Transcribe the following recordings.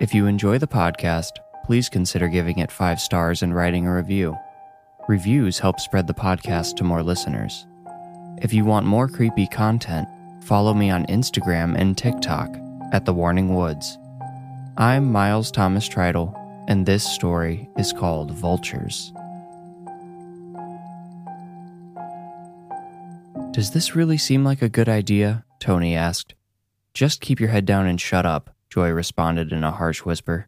If you enjoy the podcast, please consider giving it five stars and writing a review. Reviews help spread the podcast to more listeners. If you want more creepy content, follow me on Instagram and TikTok at The Warning Woods. I'm Miles Thomas Tritle, and this story is called Vultures. Does this really seem like a good idea? Tony asked. Just keep your head down and shut up, Joy responded in a harsh whisper.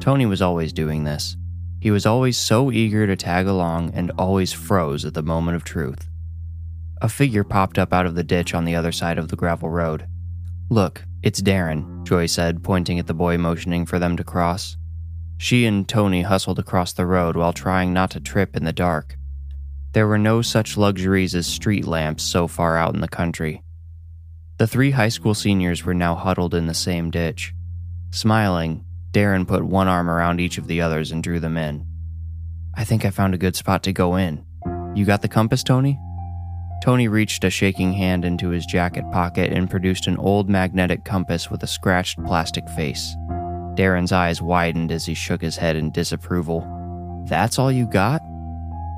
Tony was always doing this. He was always so eager to tag along and always froze at the moment of truth. A figure popped up out of the ditch on the other side of the gravel road. Look, it's Darren, Joy said, pointing at the boy motioning for them to cross. She and Tony hustled across the road while trying not to trip in the dark. There were no such luxuries as street lamps so far out in the country. The three high school seniors were now huddled in the same ditch. Smiling, Darren put one arm around each of the others and drew them in. I think I found a good spot to go in. You got the compass, Tony? Tony reached a shaking hand into his jacket pocket and produced an old magnetic compass with a scratched plastic face. Darren's eyes widened as he shook his head in disapproval. That's all you got?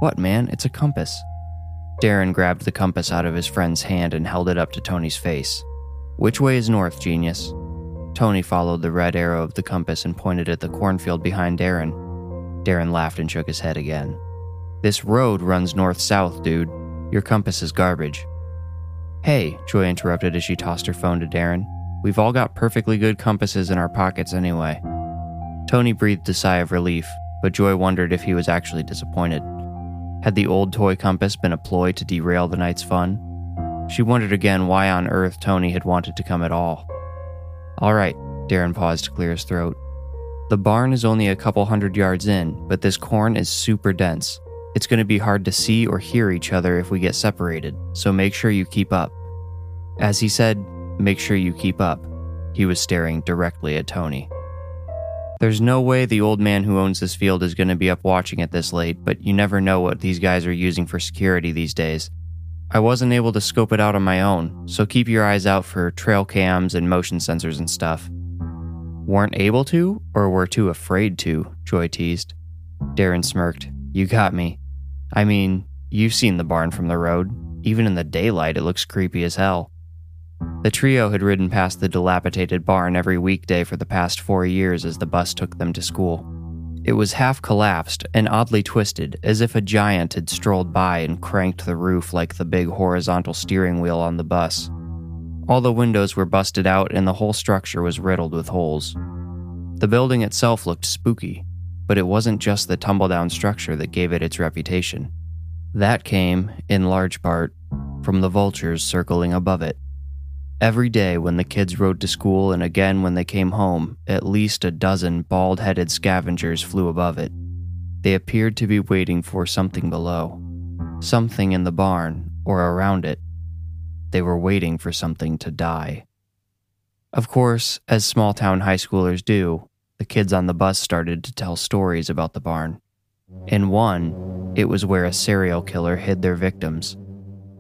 What, man? It's a compass. Darren grabbed the compass out of his friend's hand and held it up to Tony's face. Which way is north, genius? Tony followed the red arrow of the compass and pointed at the cornfield behind Darren. Darren laughed and shook his head again. This road runs north south, dude. Your compass is garbage. Hey, Joy interrupted as she tossed her phone to Darren. We've all got perfectly good compasses in our pockets anyway. Tony breathed a sigh of relief, but Joy wondered if he was actually disappointed. Had the old toy compass been a ploy to derail the night's fun? She wondered again why on earth Tony had wanted to come at all. All right, Darren paused to clear his throat. The barn is only a couple hundred yards in, but this corn is super dense. It's going to be hard to see or hear each other if we get separated, so make sure you keep up. As he said, make sure you keep up, he was staring directly at Tony. There's no way the old man who owns this field is going to be up watching it this late, but you never know what these guys are using for security these days. I wasn't able to scope it out on my own, so keep your eyes out for trail cams and motion sensors and stuff. Weren't able to, or were too afraid to, Joy teased. Darren smirked. You got me. I mean, you've seen the barn from the road. Even in the daylight, it looks creepy as hell. The trio had ridden past the dilapidated barn every weekday for the past four years as the bus took them to school. It was half collapsed and oddly twisted, as if a giant had strolled by and cranked the roof like the big horizontal steering wheel on the bus. All the windows were busted out and the whole structure was riddled with holes. The building itself looked spooky, but it wasn't just the tumble down structure that gave it its reputation. That came, in large part, from the vultures circling above it. Every day when the kids rode to school and again when they came home, at least a dozen bald headed scavengers flew above it. They appeared to be waiting for something below, something in the barn or around it. They were waiting for something to die. Of course, as small town high schoolers do, the kids on the bus started to tell stories about the barn. In one, it was where a serial killer hid their victims.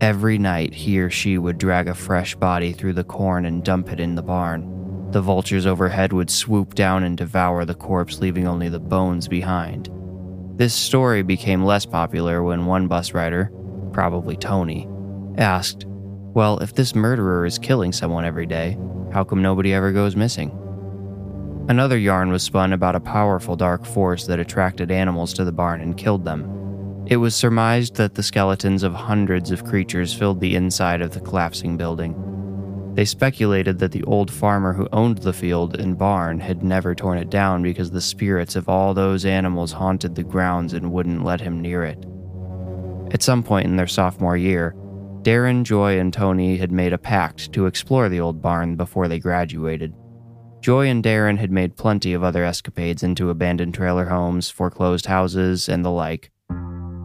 Every night, he or she would drag a fresh body through the corn and dump it in the barn. The vultures overhead would swoop down and devour the corpse, leaving only the bones behind. This story became less popular when one bus rider, probably Tony, asked, Well, if this murderer is killing someone every day, how come nobody ever goes missing? Another yarn was spun about a powerful dark force that attracted animals to the barn and killed them. It was surmised that the skeletons of hundreds of creatures filled the inside of the collapsing building. They speculated that the old farmer who owned the field and barn had never torn it down because the spirits of all those animals haunted the grounds and wouldn't let him near it. At some point in their sophomore year, Darren, Joy, and Tony had made a pact to explore the old barn before they graduated. Joy and Darren had made plenty of other escapades into abandoned trailer homes, foreclosed houses, and the like.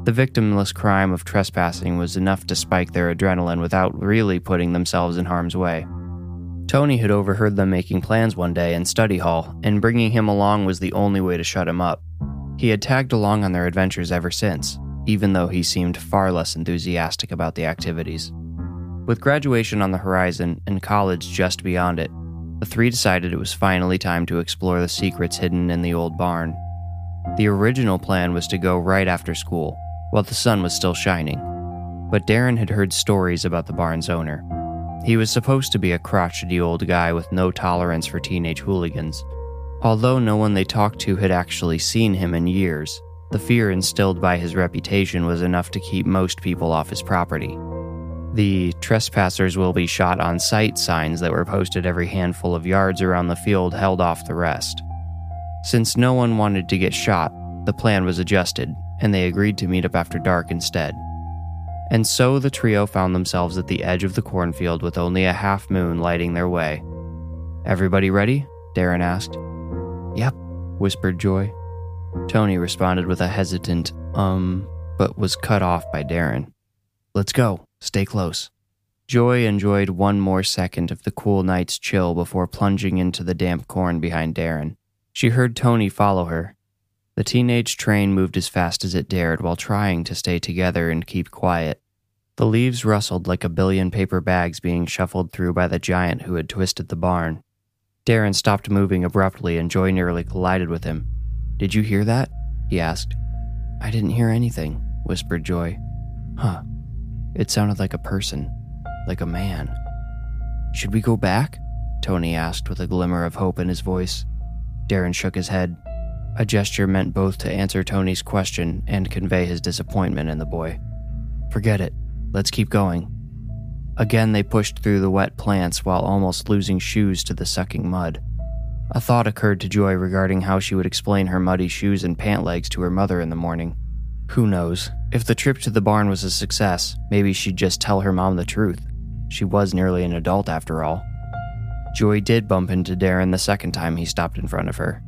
The victimless crime of trespassing was enough to spike their adrenaline without really putting themselves in harm's way. Tony had overheard them making plans one day in study hall, and bringing him along was the only way to shut him up. He had tagged along on their adventures ever since, even though he seemed far less enthusiastic about the activities. With graduation on the horizon and college just beyond it, the three decided it was finally time to explore the secrets hidden in the old barn. The original plan was to go right after school, while the sun was still shining. But Darren had heard stories about the barn's owner. He was supposed to be a crotchety old guy with no tolerance for teenage hooligans. Although no one they talked to had actually seen him in years, the fear instilled by his reputation was enough to keep most people off his property. The trespassers will be shot on sight signs that were posted every handful of yards around the field held off the rest. Since no one wanted to get shot, the plan was adjusted and they agreed to meet up after dark instead. And so the trio found themselves at the edge of the cornfield with only a half moon lighting their way. Everybody ready? Darren asked. Yep, whispered Joy. Tony responded with a hesitant, um, but was cut off by Darren. Let's go, stay close. Joy enjoyed one more second of the cool night's chill before plunging into the damp corn behind Darren. She heard Tony follow her, the teenage train moved as fast as it dared while trying to stay together and keep quiet. The leaves rustled like a billion paper bags being shuffled through by the giant who had twisted the barn. Darren stopped moving abruptly and Joy nearly collided with him. Did you hear that? he asked. I didn't hear anything, whispered Joy. Huh. It sounded like a person, like a man. Should we go back? Tony asked with a glimmer of hope in his voice. Darren shook his head. A gesture meant both to answer Tony's question and convey his disappointment in the boy. Forget it. Let's keep going. Again, they pushed through the wet plants while almost losing shoes to the sucking mud. A thought occurred to Joy regarding how she would explain her muddy shoes and pant legs to her mother in the morning. Who knows? If the trip to the barn was a success, maybe she'd just tell her mom the truth. She was nearly an adult after all. Joy did bump into Darren the second time he stopped in front of her.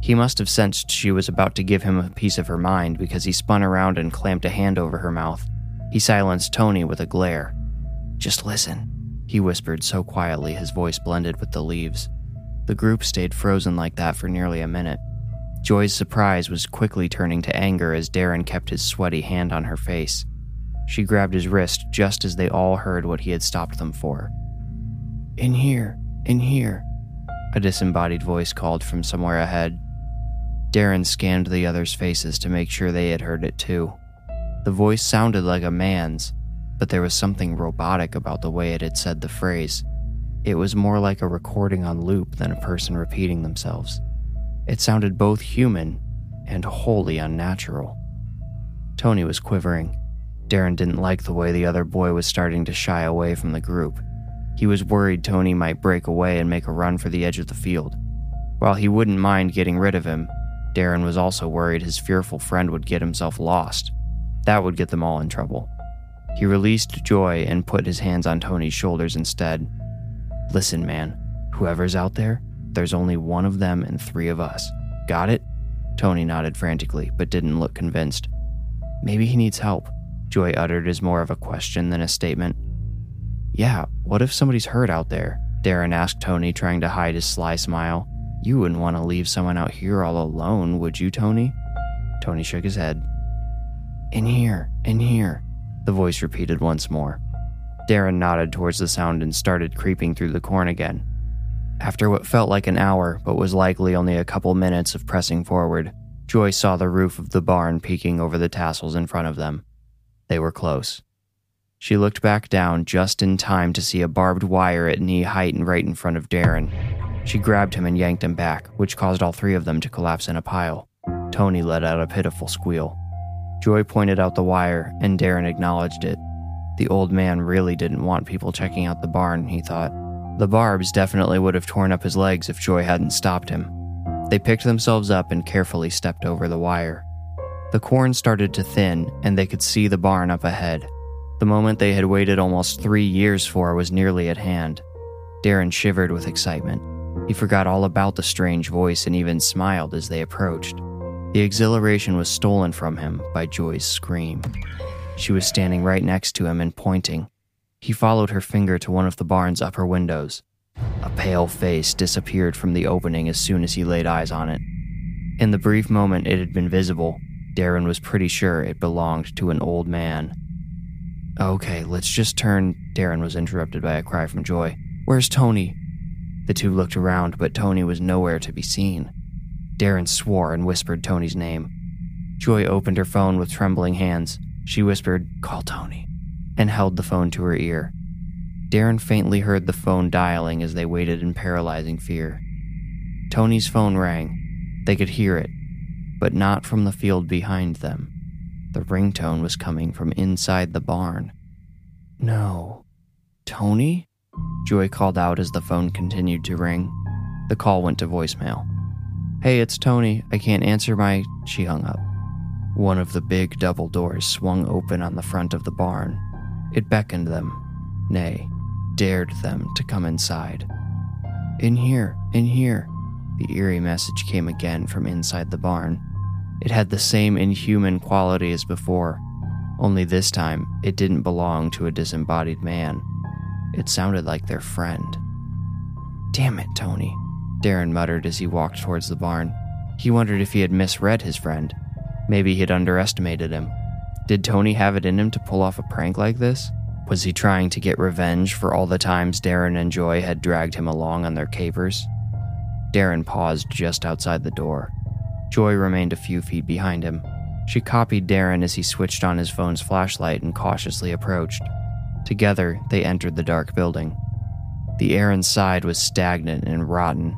He must have sensed she was about to give him a piece of her mind because he spun around and clamped a hand over her mouth. He silenced Tony with a glare. Just listen, he whispered so quietly his voice blended with the leaves. The group stayed frozen like that for nearly a minute. Joy's surprise was quickly turning to anger as Darren kept his sweaty hand on her face. She grabbed his wrist just as they all heard what he had stopped them for. In here, in here, a disembodied voice called from somewhere ahead. Darren scanned the others' faces to make sure they had heard it too. The voice sounded like a man's, but there was something robotic about the way it had said the phrase. It was more like a recording on loop than a person repeating themselves. It sounded both human and wholly unnatural. Tony was quivering. Darren didn't like the way the other boy was starting to shy away from the group. He was worried Tony might break away and make a run for the edge of the field. While he wouldn't mind getting rid of him, Darren was also worried his fearful friend would get himself lost. That would get them all in trouble. He released Joy and put his hands on Tony's shoulders instead. Listen, man, whoever's out there, there's only one of them and three of us. Got it? Tony nodded frantically, but didn't look convinced. Maybe he needs help, Joy uttered as more of a question than a statement. Yeah, what if somebody's hurt out there? Darren asked Tony, trying to hide his sly smile. You wouldn't want to leave someone out here all alone, would you, Tony? Tony shook his head. In here, in here, the voice repeated once more. Darren nodded towards the sound and started creeping through the corn again. After what felt like an hour, but was likely only a couple minutes of pressing forward, Joy saw the roof of the barn peeking over the tassels in front of them. They were close. She looked back down just in time to see a barbed wire at knee height and right in front of Darren. She grabbed him and yanked him back, which caused all three of them to collapse in a pile. Tony let out a pitiful squeal. Joy pointed out the wire, and Darren acknowledged it. The old man really didn't want people checking out the barn, he thought. The barbs definitely would have torn up his legs if Joy hadn't stopped him. They picked themselves up and carefully stepped over the wire. The corn started to thin, and they could see the barn up ahead. The moment they had waited almost three years for was nearly at hand. Darren shivered with excitement. He forgot all about the strange voice and even smiled as they approached. The exhilaration was stolen from him by Joy's scream. She was standing right next to him and pointing. He followed her finger to one of the barn's upper windows. A pale face disappeared from the opening as soon as he laid eyes on it. In the brief moment it had been visible, Darren was pretty sure it belonged to an old man. Okay, let's just turn. Darren was interrupted by a cry from Joy. Where's Tony? The two looked around, but Tony was nowhere to be seen. Darren swore and whispered Tony's name. Joy opened her phone with trembling hands. She whispered, Call Tony, and held the phone to her ear. Darren faintly heard the phone dialing as they waited in paralyzing fear. Tony's phone rang. They could hear it, but not from the field behind them. The ringtone was coming from inside the barn. No. Tony? Joy called out as the phone continued to ring. The call went to voicemail. Hey, it's Tony. I can't answer my. She hung up. One of the big double doors swung open on the front of the barn. It beckoned them, nay, dared them to come inside. In here, in here. The eerie message came again from inside the barn. It had the same inhuman quality as before, only this time it didn't belong to a disembodied man. It sounded like their friend. Damn it, Tony, Darren muttered as he walked towards the barn. He wondered if he had misread his friend. Maybe he had underestimated him. Did Tony have it in him to pull off a prank like this? Was he trying to get revenge for all the times Darren and Joy had dragged him along on their capers? Darren paused just outside the door. Joy remained a few feet behind him. She copied Darren as he switched on his phone's flashlight and cautiously approached. Together, they entered the dark building. The air inside was stagnant and rotten.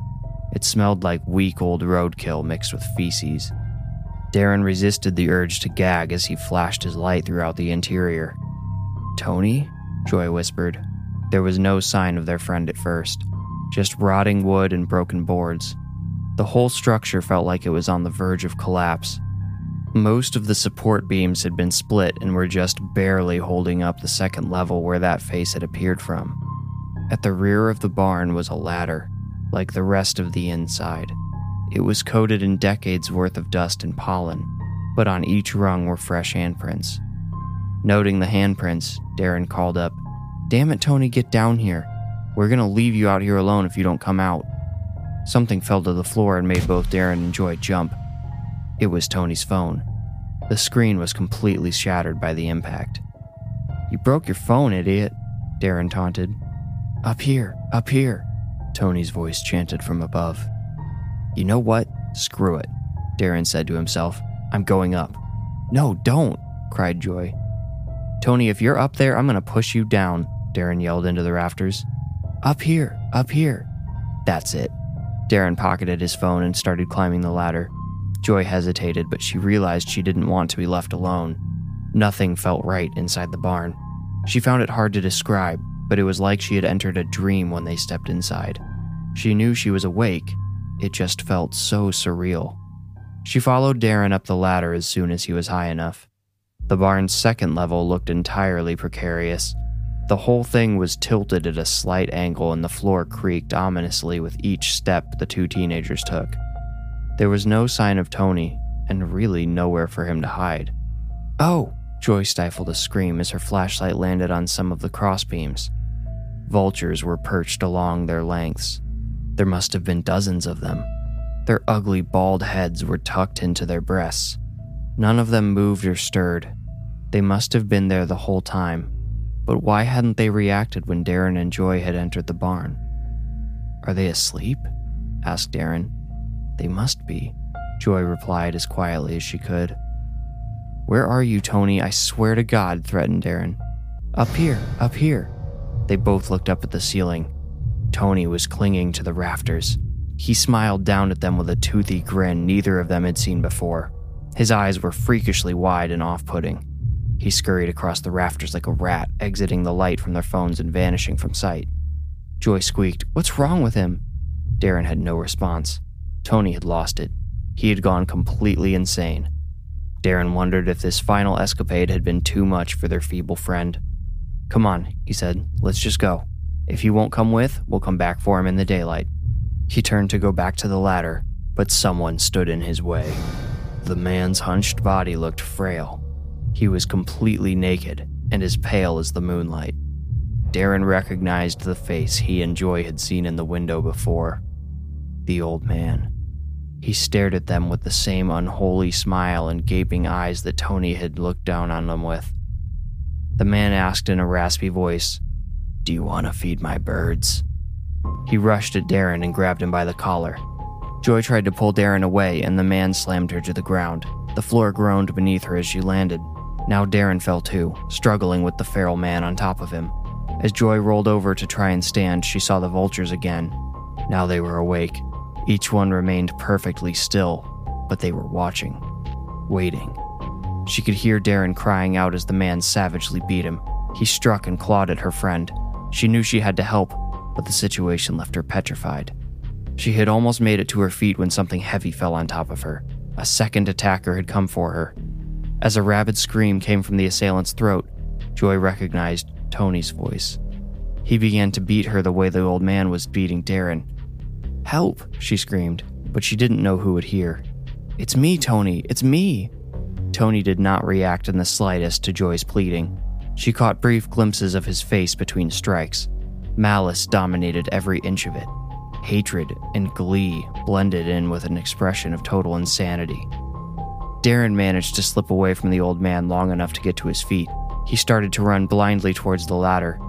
It smelled like weak old roadkill mixed with feces. Darren resisted the urge to gag as he flashed his light throughout the interior. Tony? Joy whispered. There was no sign of their friend at first, just rotting wood and broken boards. The whole structure felt like it was on the verge of collapse. Most of the support beams had been split and were just barely holding up the second level where that face had appeared from. At the rear of the barn was a ladder, like the rest of the inside. It was coated in decades worth of dust and pollen, but on each rung were fresh handprints. Noting the handprints, Darren called up, Damn it, Tony, get down here. We're gonna leave you out here alone if you don't come out. Something fell to the floor and made both Darren and Joy jump. It was Tony's phone. The screen was completely shattered by the impact. You broke your phone, idiot, Darren taunted. Up here, up here, Tony's voice chanted from above. You know what? Screw it, Darren said to himself. I'm going up. No, don't, cried Joy. Tony, if you're up there, I'm going to push you down, Darren yelled into the rafters. Up here, up here. That's it. Darren pocketed his phone and started climbing the ladder. Joy hesitated, but she realized she didn't want to be left alone. Nothing felt right inside the barn. She found it hard to describe, but it was like she had entered a dream when they stepped inside. She knew she was awake, it just felt so surreal. She followed Darren up the ladder as soon as he was high enough. The barn's second level looked entirely precarious. The whole thing was tilted at a slight angle and the floor creaked ominously with each step the two teenagers took. There was no sign of Tony, and really nowhere for him to hide. Oh! Joy stifled a scream as her flashlight landed on some of the crossbeams. Vultures were perched along their lengths. There must have been dozens of them. Their ugly bald heads were tucked into their breasts. None of them moved or stirred. They must have been there the whole time. But why hadn't they reacted when Darren and Joy had entered the barn? Are they asleep? asked Darren. They must be, Joy replied as quietly as she could. Where are you, Tony? I swear to God, threatened Darren. Up here, up here. They both looked up at the ceiling. Tony was clinging to the rafters. He smiled down at them with a toothy grin neither of them had seen before. His eyes were freakishly wide and off putting. He scurried across the rafters like a rat, exiting the light from their phones and vanishing from sight. Joy squeaked, What's wrong with him? Darren had no response. Tony had lost it. He had gone completely insane. Darren wondered if this final escapade had been too much for their feeble friend. Come on, he said. Let's just go. If he won't come with, we'll come back for him in the daylight. He turned to go back to the ladder, but someone stood in his way. The man's hunched body looked frail. He was completely naked and as pale as the moonlight. Darren recognized the face he and Joy had seen in the window before the old man. He stared at them with the same unholy smile and gaping eyes that Tony had looked down on them with. The man asked in a raspy voice, Do you want to feed my birds? He rushed at Darren and grabbed him by the collar. Joy tried to pull Darren away, and the man slammed her to the ground. The floor groaned beneath her as she landed. Now Darren fell too, struggling with the feral man on top of him. As Joy rolled over to try and stand, she saw the vultures again. Now they were awake. Each one remained perfectly still, but they were watching, waiting. She could hear Darren crying out as the man savagely beat him. He struck and clawed at her friend. She knew she had to help, but the situation left her petrified. She had almost made it to her feet when something heavy fell on top of her. A second attacker had come for her. As a rabid scream came from the assailant's throat, Joy recognized Tony's voice. He began to beat her the way the old man was beating Darren. Help, she screamed, but she didn't know who would hear. It's me, Tony, it's me. Tony did not react in the slightest to Joy's pleading. She caught brief glimpses of his face between strikes. Malice dominated every inch of it. Hatred and glee blended in with an expression of total insanity. Darren managed to slip away from the old man long enough to get to his feet. He started to run blindly towards the ladder.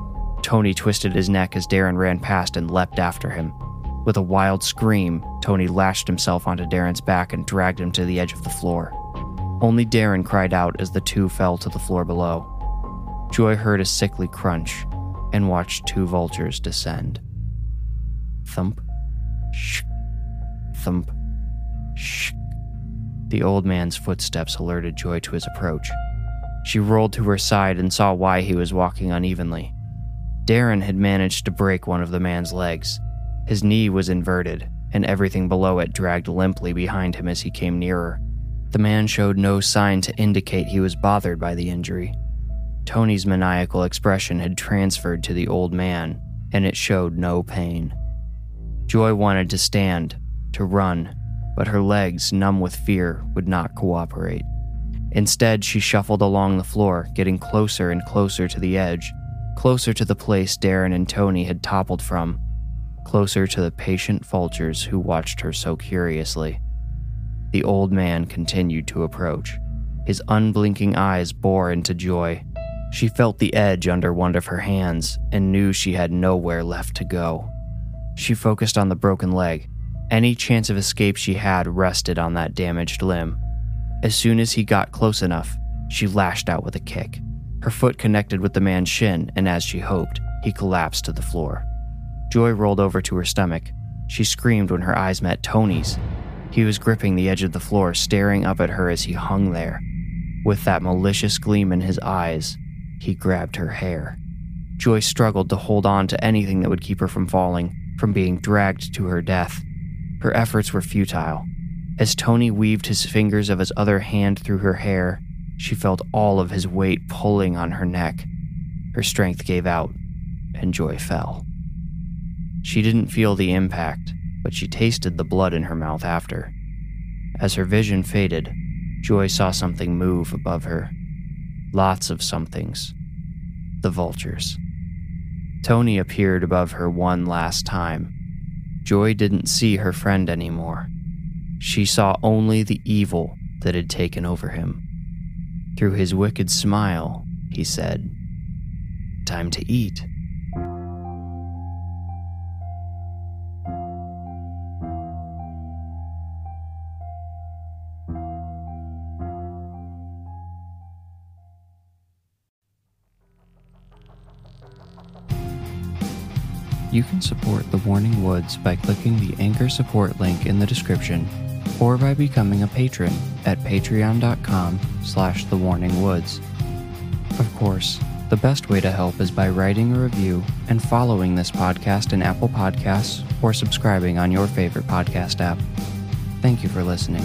Tony twisted his neck as Darren ran past and leapt after him. With a wild scream, Tony lashed himself onto Darren's back and dragged him to the edge of the floor. Only Darren cried out as the two fell to the floor below. Joy heard a sickly crunch and watched two vultures descend. Thump, shh, thump, shh. The old man's footsteps alerted Joy to his approach. She rolled to her side and saw why he was walking unevenly. Darren had managed to break one of the man's legs. His knee was inverted, and everything below it dragged limply behind him as he came nearer. The man showed no sign to indicate he was bothered by the injury. Tony's maniacal expression had transferred to the old man, and it showed no pain. Joy wanted to stand, to run, but her legs, numb with fear, would not cooperate. Instead, she shuffled along the floor, getting closer and closer to the edge, closer to the place Darren and Tony had toppled from, closer to the patient vultures who watched her so curiously. The old man continued to approach. His unblinking eyes bore into Joy. She felt the edge under one of her hands and knew she had nowhere left to go. She focused on the broken leg, any chance of escape she had rested on that damaged limb. As soon as he got close enough, she lashed out with a kick. Her foot connected with the man's shin, and as she hoped, he collapsed to the floor. Joy rolled over to her stomach. She screamed when her eyes met Tony's. He was gripping the edge of the floor, staring up at her as he hung there. With that malicious gleam in his eyes, he grabbed her hair. Joy struggled to hold on to anything that would keep her from falling, from being dragged to her death. Her efforts were futile. As Tony weaved his fingers of his other hand through her hair, she felt all of his weight pulling on her neck. Her strength gave out, and Joy fell. She didn't feel the impact, but she tasted the blood in her mouth after. As her vision faded, Joy saw something move above her. Lots of somethings. The vultures. Tony appeared above her one last time, Joy didn't see her friend anymore. She saw only the evil that had taken over him. Through his wicked smile, he said, Time to eat. You can support The Warning Woods by clicking the Anchor support link in the description or by becoming a patron at patreon.com slash thewarningwoods. Of course, the best way to help is by writing a review and following this podcast in Apple Podcasts or subscribing on your favorite podcast app. Thank you for listening.